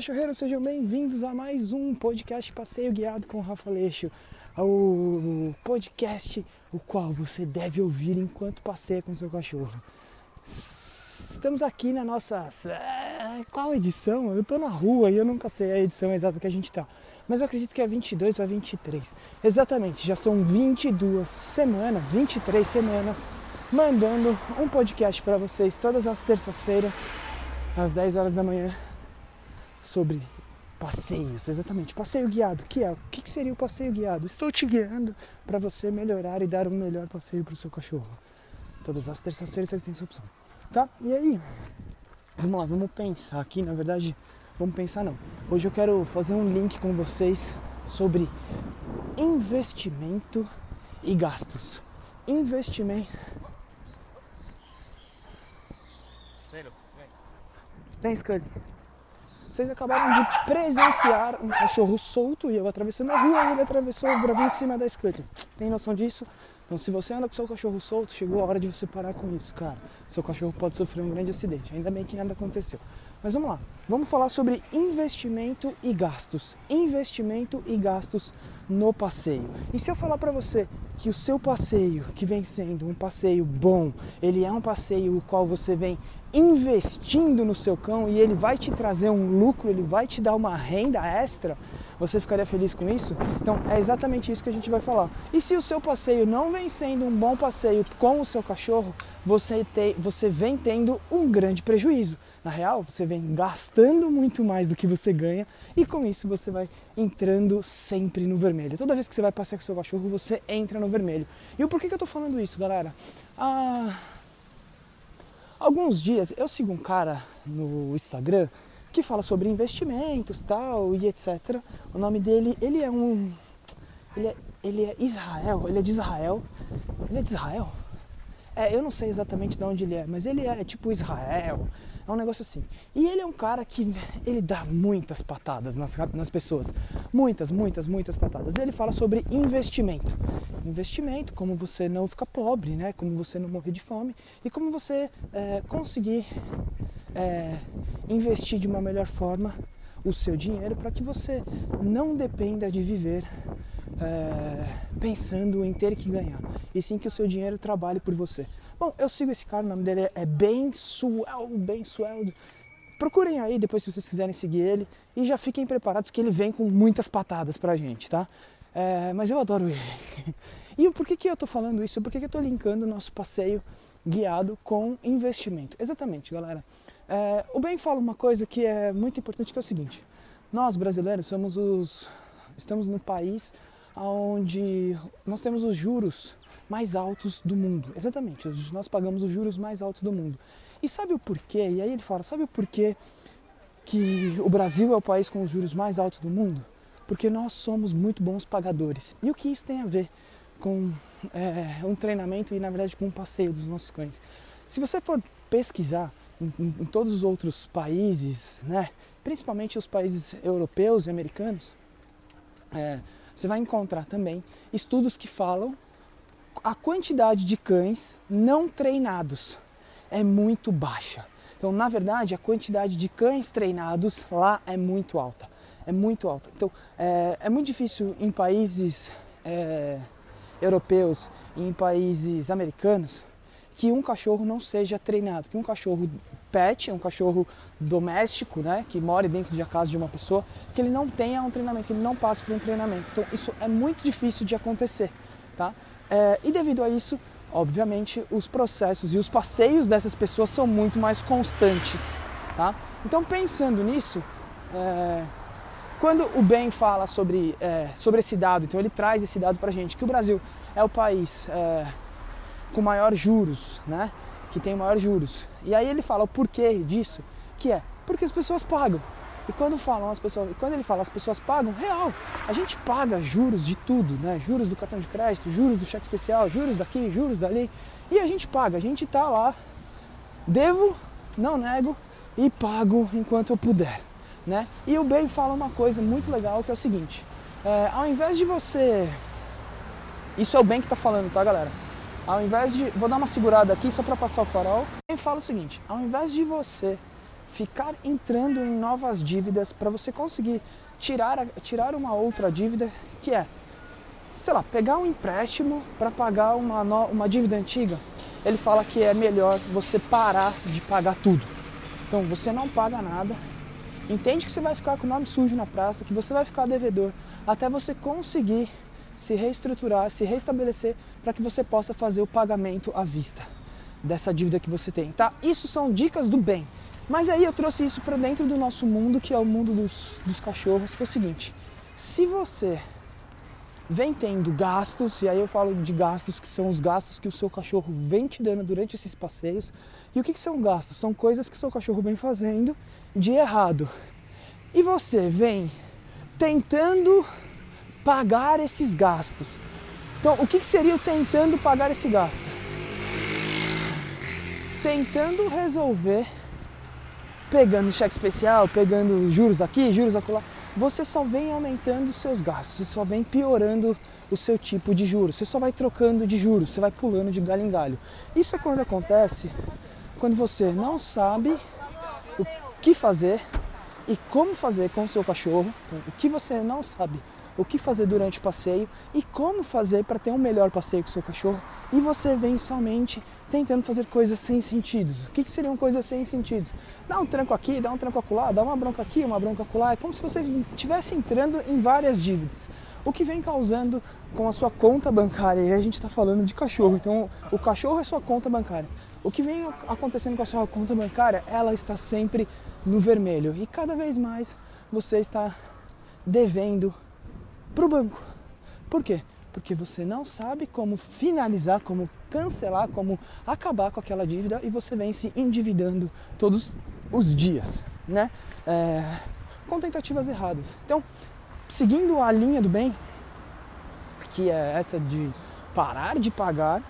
cachorreiros, sejam bem-vindos a mais um podcast Passeio Guiado com Rafa Leixo. O podcast o qual você deve ouvir enquanto passeia com seu cachorro. Estamos aqui na nossa. É, qual edição? Eu tô na rua e eu nunca sei a edição exata que a gente tá. Mas eu acredito que é 22 ou 23. Exatamente, já são 22 semanas, 23 semanas, mandando um podcast para vocês todas as terças-feiras, às 10 horas da manhã, sobre passeios, exatamente, passeio guiado. Que é? O que seria o passeio guiado? Estou te guiando para você melhorar e dar um melhor passeio para o seu cachorro. Todas as terças-feiras você tem essa opção, tá? E aí, vamos lá, vamos pensar aqui. Na verdade, vamos pensar não. Hoje eu quero fazer um link com vocês sobre investimento e gastos. Investimento. Vem, Scully. Vocês acabaram de presenciar um cachorro solto e eu atravessando a rua e ele atravessou o bravinho em cima da scooter. Tem noção disso? Então, se você anda com seu cachorro solto, chegou a hora de você parar com isso, cara. Seu cachorro pode sofrer um grande acidente. Ainda bem que nada aconteceu. Mas vamos lá. Vamos falar sobre investimento e gastos. Investimento e gastos no passeio. E se eu falar para você que o seu passeio, que vem sendo um passeio bom, ele é um passeio o qual você vem investindo no seu cão e ele vai te trazer um lucro, ele vai te dar uma renda extra, você ficaria feliz com isso? Então é exatamente isso que a gente vai falar. E se o seu passeio não vem sendo um bom passeio com o seu cachorro, você, te, você vem tendo um grande prejuízo. Na real, você vem gastando muito mais do que você ganha e com isso você vai entrando sempre no vermelho. Toda vez que você vai passear com seu cachorro, você entra no vermelho. E o porquê que eu tô falando isso, galera? Ah, alguns dias eu sigo um cara no Instagram que fala sobre investimentos tal e etc. O nome dele, ele é um. Ele é, ele é Israel, ele é de Israel. Ele é de Israel? É, eu não sei exatamente de onde ele é, mas ele é tipo Israel. É um negócio assim. E ele é um cara que ele dá muitas patadas nas, nas pessoas. Muitas, muitas, muitas patadas. Ele fala sobre investimento. Investimento, como você não ficar pobre, né? Como você não morrer de fome e como você é, conseguir é, investir de uma melhor forma o seu dinheiro para que você não dependa de viver é, pensando em ter que ganhar, e sim que o seu dinheiro trabalhe por você. Bom, eu sigo esse cara, o nome dele é Ben Suel, Ben Suel. Procurem aí depois se vocês quiserem seguir ele e já fiquem preparados que ele vem com muitas patadas pra gente, tá? É, mas eu adoro ele. E por que, que eu tô falando isso? Por que, que eu tô linkando o nosso passeio guiado com investimento? Exatamente, galera. É, o Ben fala uma coisa que é muito importante, que é o seguinte. Nós, brasileiros, somos os... Estamos no país onde nós temos os juros mais altos do mundo. Exatamente, nós pagamos os juros mais altos do mundo. E sabe o porquê? E aí ele fala, sabe o porquê que o Brasil é o país com os juros mais altos do mundo? Porque nós somos muito bons pagadores. E o que isso tem a ver com é, um treinamento e, na verdade, com um passeio dos nossos cães? Se você for pesquisar em, em, em todos os outros países, né, principalmente os países europeus e americanos, é, você vai encontrar também estudos que falam a quantidade de cães não treinados é muito baixa. Então, na verdade, a quantidade de cães treinados lá é muito alta. É muito alta. Então, é, é muito difícil em países é, europeus e em países americanos que um cachorro não seja treinado, que um cachorro pet, um cachorro doméstico, né, que mora dentro de casa de uma pessoa, que ele não tenha um treinamento, que ele não passe por um treinamento. Então, isso é muito difícil de acontecer, tá? É, e devido a isso, obviamente, os processos e os passeios dessas pessoas são muito mais constantes. Tá? Então, pensando nisso, é, quando o Ben fala sobre, é, sobre esse dado, então ele traz esse dado para gente, que o Brasil é o país é, com maior juros, né? que tem maior juros. E aí ele fala o porquê disso, que é porque as pessoas pagam. E quando falam as pessoas, quando ele fala as pessoas pagam, real, a gente paga juros de tudo, né? Juros do cartão de crédito, juros do cheque especial, juros daqui, juros dali. E a gente paga, a gente tá lá, devo, não nego e pago enquanto eu puder, né? E o bem fala uma coisa muito legal que é o seguinte: é, ao invés de você, isso é o bem que tá falando, tá, galera? Ao invés de, vou dar uma segurada aqui só para passar o farol. Ele fala o seguinte: ao invés de você ficar entrando em novas dívidas para você conseguir tirar, tirar uma outra dívida que é, sei lá, pegar um empréstimo para pagar uma, uma dívida antiga. Ele fala que é melhor você parar de pagar tudo. Então você não paga nada, entende que você vai ficar com o nome sujo na praça, que você vai ficar devedor, até você conseguir se reestruturar, se restabelecer para que você possa fazer o pagamento à vista dessa dívida que você tem, tá? Isso são dicas do bem. Mas aí eu trouxe isso para dentro do nosso mundo, que é o mundo dos, dos cachorros, que é o seguinte: se você vem tendo gastos, e aí eu falo de gastos que são os gastos que o seu cachorro vem te dando durante esses passeios. E o que, que são gastos? São coisas que o seu cachorro vem fazendo de errado. E você vem tentando pagar esses gastos. Então, o que, seria o tentando pagar esse gasto? Tentando resolver pegando cheque especial, pegando juros aqui, juros acolá, você só vem aumentando os seus gastos, você só vem piorando o seu tipo de juros, você só vai trocando de juros, você vai pulando de galho em galho. Isso é quando acontece quando você não sabe o que fazer e como fazer com o seu cachorro, então, o que você não sabe o que fazer durante o passeio e como fazer para ter um melhor passeio com o seu cachorro e você vem somente tentando fazer coisas sem sentidos. O que, que seriam coisas sem sentidos? Dá um tranco aqui, dá um tranco acolá, dá uma bronca aqui, uma bronca acolá. É como se você estivesse entrando em várias dívidas. O que vem causando com a sua conta bancária, e a gente está falando de cachorro, então o cachorro é sua conta bancária. O que vem acontecendo com a sua conta bancária, ela está sempre no vermelho e cada vez mais você está devendo para o banco. Por quê? Porque você não sabe como finalizar, como cancelar, como acabar com aquela dívida e você vem se endividando todos os dias, né? É, com tentativas erradas. Então, seguindo a linha do bem, que é essa de parar de pagar,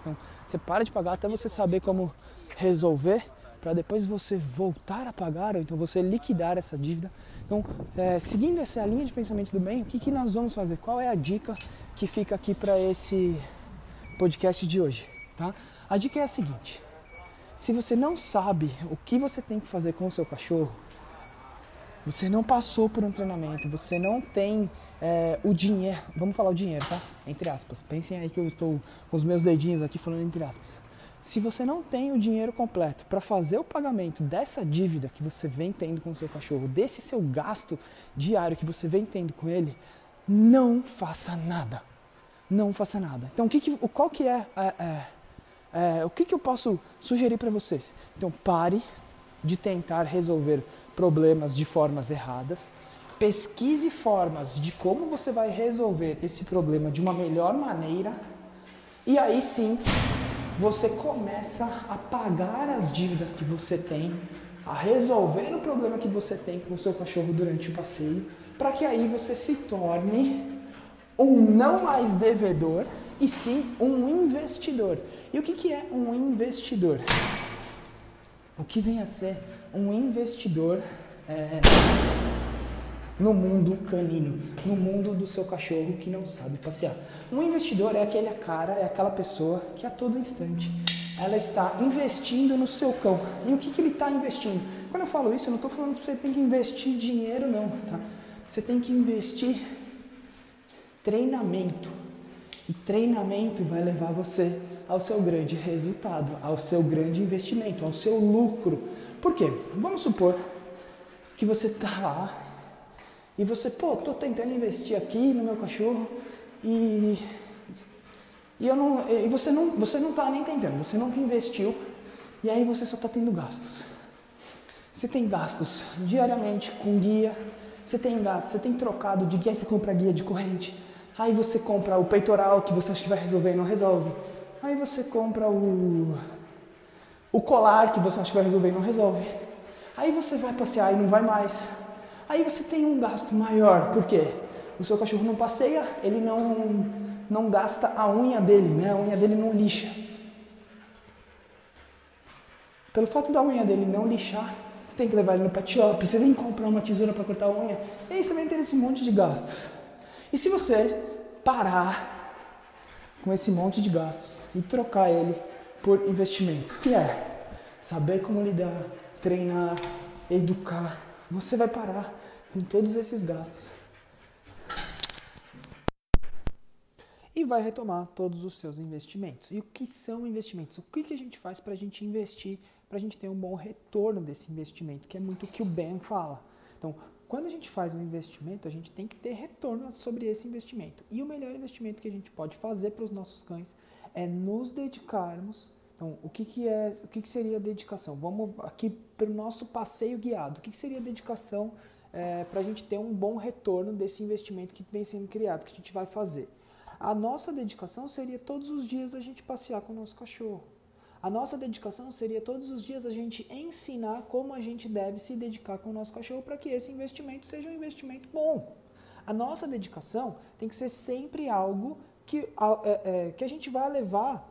então, você para de pagar até você saber como resolver, para depois você voltar a pagar, ou então você liquidar essa dívida então, é, seguindo essa linha de pensamento do bem, o que, que nós vamos fazer? Qual é a dica que fica aqui para esse podcast de hoje? Tá? A dica é a seguinte: se você não sabe o que você tem que fazer com o seu cachorro, você não passou por um treinamento, você não tem é, o dinheiro, vamos falar o dinheiro, tá? Entre aspas. Pensem aí que eu estou com os meus dedinhos aqui falando entre aspas. Se você não tem o dinheiro completo para fazer o pagamento dessa dívida que você vem tendo com o seu cachorro, desse seu gasto diário que você vem tendo com ele, não faça nada. Não faça nada. Então, o que, que qual que é, é, é, é o que, que eu posso sugerir para vocês? Então, pare de tentar resolver problemas de formas erradas. Pesquise formas de como você vai resolver esse problema de uma melhor maneira. E aí sim, você começa a pagar as dívidas que você tem, a resolver o problema que você tem com o seu cachorro durante o passeio, para que aí você se torne um não mais devedor e sim um investidor. E o que, que é um investidor? O que vem a ser um investidor é, no mundo canino, no mundo do seu cachorro que não sabe passear? Um investidor é aquele cara, é aquela pessoa que a todo instante ela está investindo no seu cão. E o que, que ele está investindo? Quando eu falo isso, eu não estou falando que você tem que investir dinheiro, não. Tá? Você tem que investir treinamento. E treinamento vai levar você ao seu grande resultado, ao seu grande investimento, ao seu lucro. Por quê? Vamos supor que você está lá e você, pô, estou tentando investir aqui no meu cachorro e, e, eu não, e você não você não está nem tentando, você nunca investiu e aí você só está tendo gastos. Você tem gastos diariamente com guia, você tem gastos, você tem trocado de guia, você compra guia de corrente, aí você compra o peitoral que você acha que vai resolver e não resolve, aí você compra o, o colar que você acha que vai resolver e não resolve, aí você vai passear e não vai mais, aí você tem um gasto maior, por quê? o seu cachorro não passeia, ele não, não gasta a unha dele, né? a unha dele não lixa. Pelo fato da unha dele não lixar, você tem que levar ele no pet shop, você tem que comprar uma tesoura para cortar a unha, e aí você vai ter esse monte de gastos. E se você parar com esse monte de gastos e trocar ele por investimentos, que é saber como lidar, treinar, educar, você vai parar com todos esses gastos. E vai retomar todos os seus investimentos. E o que são investimentos? O que, que a gente faz para a gente investir, para a gente ter um bom retorno desse investimento, que é muito o que o Ben fala. Então, quando a gente faz um investimento, a gente tem que ter retorno sobre esse investimento. E o melhor investimento que a gente pode fazer para os nossos cães é nos dedicarmos. Então, o que, que, é, o que, que seria dedicação? Vamos aqui para o nosso passeio guiado. O que, que seria dedicação é, para a gente ter um bom retorno desse investimento que vem sendo criado, que a gente vai fazer? A nossa dedicação seria todos os dias a gente passear com o nosso cachorro. A nossa dedicação seria todos os dias a gente ensinar como a gente deve se dedicar com o nosso cachorro para que esse investimento seja um investimento bom. A nossa dedicação tem que ser sempre algo que, é, é, que a gente vai levar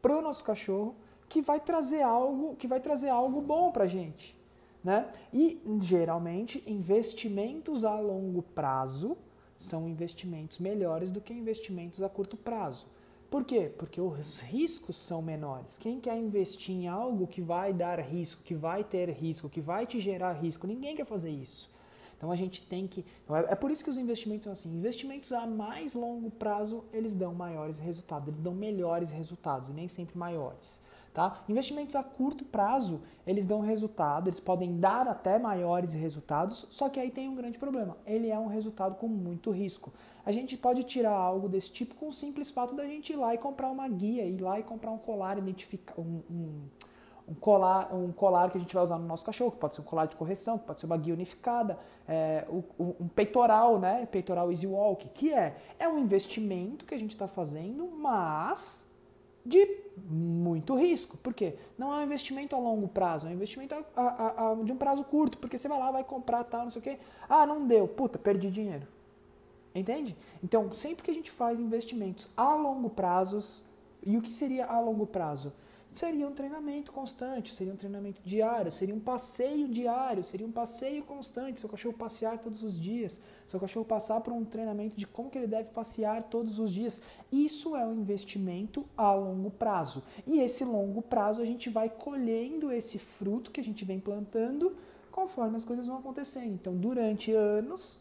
para o nosso cachorro que vai trazer algo que vai trazer algo bom para a gente. Né? E geralmente investimentos a longo prazo são investimentos melhores do que investimentos a curto prazo. Por quê? Porque os riscos são menores. Quem quer investir em algo que vai dar risco, que vai ter risco, que vai te gerar risco? Ninguém quer fazer isso. Então a gente tem que. Então, é, é por isso que os investimentos são assim. Investimentos a mais longo prazo, eles dão maiores resultados, eles dão melhores resultados e nem sempre maiores. Tá? Investimentos a curto prazo, eles dão resultado, eles podem dar até maiores resultados, só que aí tem um grande problema. Ele é um resultado com muito risco. A gente pode tirar algo desse tipo com o simples fato da gente ir lá e comprar uma guia, ir lá e comprar um colar, identificar um, um, um colar, um colar que a gente vai usar no nosso cachorro, que pode ser um colar de correção, que pode ser uma guia unificada, é, um peitoral, né? Peitoral Easy Walk, que é, é um investimento que a gente está fazendo, mas de muito risco. Por quê? Não é um investimento a longo prazo, é um investimento a, a, a, de um prazo curto, porque você vai lá, vai comprar tal, não sei o quê. Ah, não deu. Puta, perdi dinheiro. Entende? Então, sempre que a gente faz investimentos a longo prazo, e o que seria a longo prazo? Seria um treinamento constante, seria um treinamento diário, seria um passeio diário, seria um passeio constante, seu cachorro passear todos os dias, seu cachorro passar por um treinamento de como que ele deve passear todos os dias. Isso é um investimento a longo prazo. E esse longo prazo a gente vai colhendo esse fruto que a gente vem plantando conforme as coisas vão acontecendo. Então, durante anos,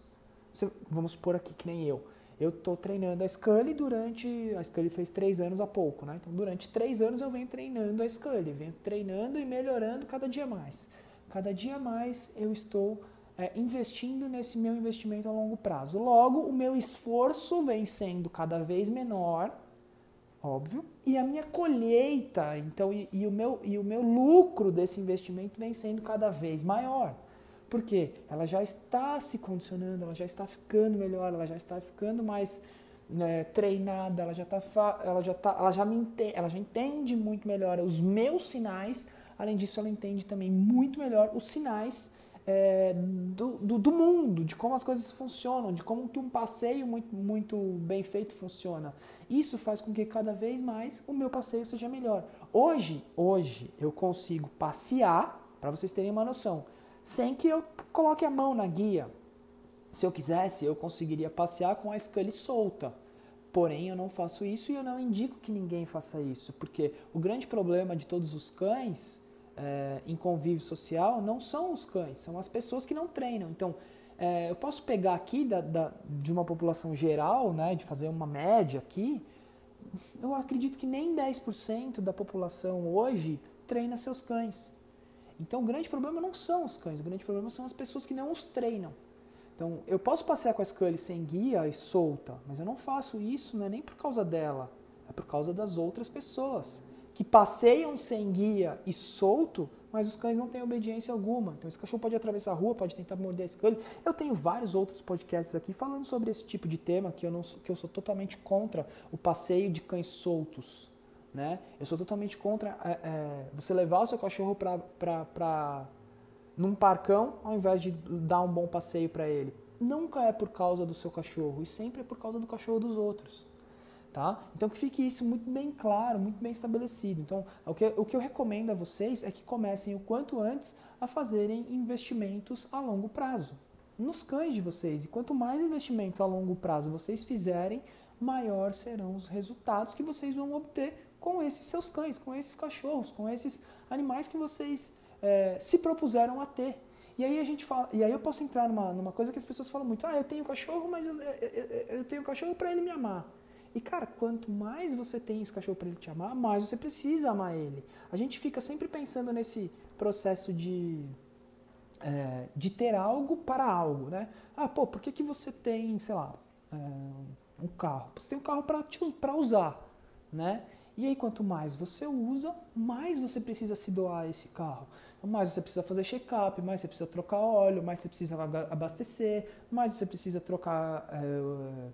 vamos supor aqui que nem eu, eu estou treinando a Scully durante. A Scully fez três anos há pouco, né? Então, durante três anos eu venho treinando a Scully, venho treinando e melhorando cada dia mais. Cada dia mais eu estou é, investindo nesse meu investimento a longo prazo. Logo, o meu esforço vem sendo cada vez menor, óbvio, e a minha colheita, então, e, e, o, meu, e o meu lucro desse investimento vem sendo cada vez maior. Porque ela já está se condicionando, ela já está ficando melhor, ela já está ficando mais né, treinada, ela já está, ela já tá, ela já me entende, ela já entende muito melhor os meus sinais. Além disso, ela entende também muito melhor os sinais é, do, do, do, mundo, de como as coisas funcionam, de como que um passeio muito, muito bem feito funciona. Isso faz com que cada vez mais o meu passeio seja melhor. Hoje, hoje eu consigo passear, para vocês terem uma noção, sem que eu coloque a mão na guia. Se eu quisesse, eu conseguiria passear com a Scully solta. Porém, eu não faço isso e eu não indico que ninguém faça isso, porque o grande problema de todos os cães é, em convívio social não são os cães, são as pessoas que não treinam. Então, é, eu posso pegar aqui da, da, de uma população geral, né, de fazer uma média aqui, eu acredito que nem 10% da população hoje treina seus cães. Então, o grande problema não são os cães, o grande problema são as pessoas que não os treinam. Então, eu posso passear com a Scully sem guia e solta, mas eu não faço isso não é nem por causa dela, é por causa das outras pessoas que passeiam sem guia e solto, mas os cães não têm obediência alguma. Então esse cachorro pode atravessar a rua, pode tentar morder a escolha. Eu tenho vários outros podcasts aqui falando sobre esse tipo de tema que eu não que eu sou totalmente contra o passeio de cães soltos, né? Eu sou totalmente contra é, é, você levar o seu cachorro para num parcão ao invés de dar um bom passeio para ele. Nunca é por causa do seu cachorro e sempre é por causa do cachorro dos outros. Tá? Então que fique isso muito bem claro, muito bem estabelecido. Então o que, o que eu recomendo a vocês é que comecem o quanto antes a fazerem investimentos a longo prazo nos cães de vocês. E quanto mais investimento a longo prazo vocês fizerem, maior serão os resultados que vocês vão obter com esses seus cães, com esses cachorros, com esses animais que vocês é, se propuseram a ter. E aí a gente fala, e aí eu posso entrar numa, numa coisa que as pessoas falam muito, ah, eu tenho cachorro, mas eu, eu, eu tenho cachorro para ele me amar. E cara, quanto mais você tem esse cachorro para ele te amar, mais você precisa amar ele. A gente fica sempre pensando nesse processo de é, de ter algo para algo, né? Ah, pô, por que, que você tem, sei lá, é, um carro? Você tem um carro para usar, né? E aí, quanto mais você usa, mais você precisa se doar esse carro. Então, mais você precisa fazer check-up, mais você precisa trocar óleo, mais você precisa abastecer, mais você precisa trocar, é,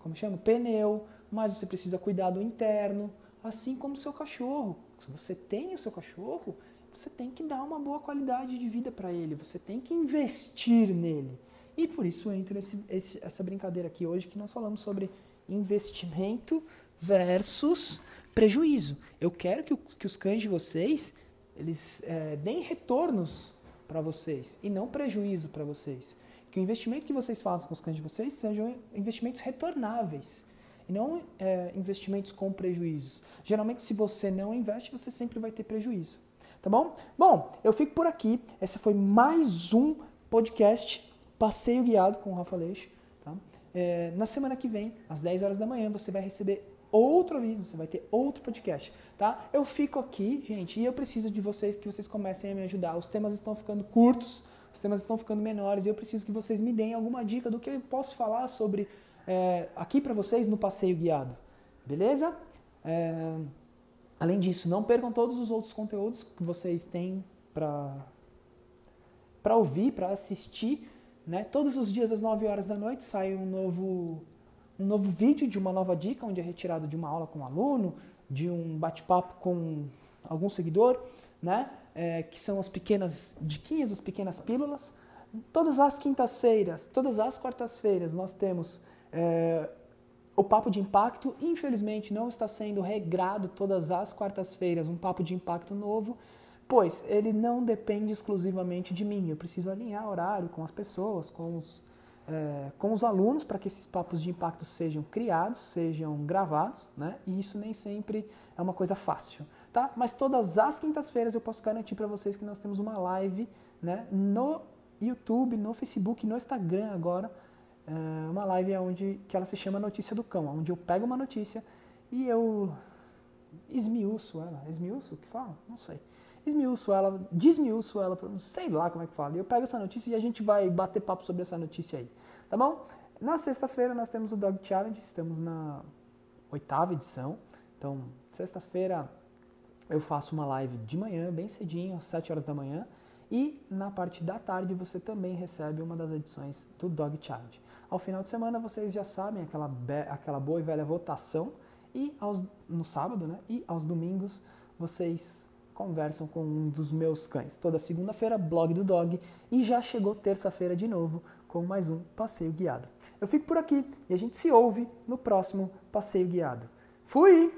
como chama? Pneu, mais você precisa cuidar do interno, assim como o seu cachorro. Se você tem o seu cachorro, você tem que dar uma boa qualidade de vida para ele, você tem que investir nele. E por isso entra esse, essa brincadeira aqui hoje que nós falamos sobre investimento versus prejuízo. Eu quero que, que os cães de vocês eles é, deem retornos para vocês e não prejuízo para vocês. Que o investimento que vocês façam com os cães de vocês sejam investimentos retornáveis e não é, investimentos com prejuízos. Geralmente, se você não investe, você sempre vai ter prejuízo tá bom? Bom, eu fico por aqui. Esse foi mais um podcast Passeio Guiado com o Rafa Leixo. Tá? É, na semana que vem, às 10 horas da manhã, você vai receber outro aviso, você vai ter outro podcast, tá? Eu fico aqui, gente, e eu preciso de vocês que vocês comecem a me ajudar. Os temas estão ficando curtos, os temas estão ficando menores, e eu preciso que vocês me deem alguma dica do que eu posso falar sobre é, aqui para vocês no passeio guiado, beleza? É, Além disso, não percam todos os outros conteúdos que vocês têm para para ouvir, para assistir, né? Todos os dias às 9 horas da noite sai um novo um novo vídeo de uma nova dica, onde é retirado de uma aula com um aluno, de um bate-papo com algum seguidor, né? É, que são as pequenas diquinhas, as pequenas pílulas. Todas as quintas-feiras, todas as quartas-feiras, nós temos é, o papo de impacto, infelizmente, não está sendo regrado todas as quartas-feiras um papo de impacto novo, pois ele não depende exclusivamente de mim. Eu preciso alinhar horário com as pessoas, com os, é, com os alunos, para que esses papos de impacto sejam criados, sejam gravados, né? E isso nem sempre é uma coisa fácil, tá? Mas todas as quintas-feiras eu posso garantir para vocês que nós temos uma live, né? No YouTube, no Facebook, no Instagram agora é, uma live onde que ela se chama Notícia do Cão, onde eu pego uma notícia e eu esmiuço ela. Esmiuço? que fala? Não sei. Esmiuço ela, desmiuço ela, sei lá como é que fala. Eu pego essa notícia e a gente vai bater papo sobre essa notícia aí. Tá bom? Na sexta-feira nós temos o Dog Challenge, estamos na oitava edição. Então, sexta-feira eu faço uma live de manhã, bem cedinho, às 7 horas da manhã. E na parte da tarde você também recebe uma das edições do Dog Challenge. Ao final de semana vocês já sabem aquela, aquela boa e velha votação e aos, no sábado né, e aos domingos vocês conversam com um dos meus cães. Toda segunda-feira, blog do dog e já chegou terça-feira de novo com mais um passeio guiado. Eu fico por aqui e a gente se ouve no próximo passeio guiado. Fui!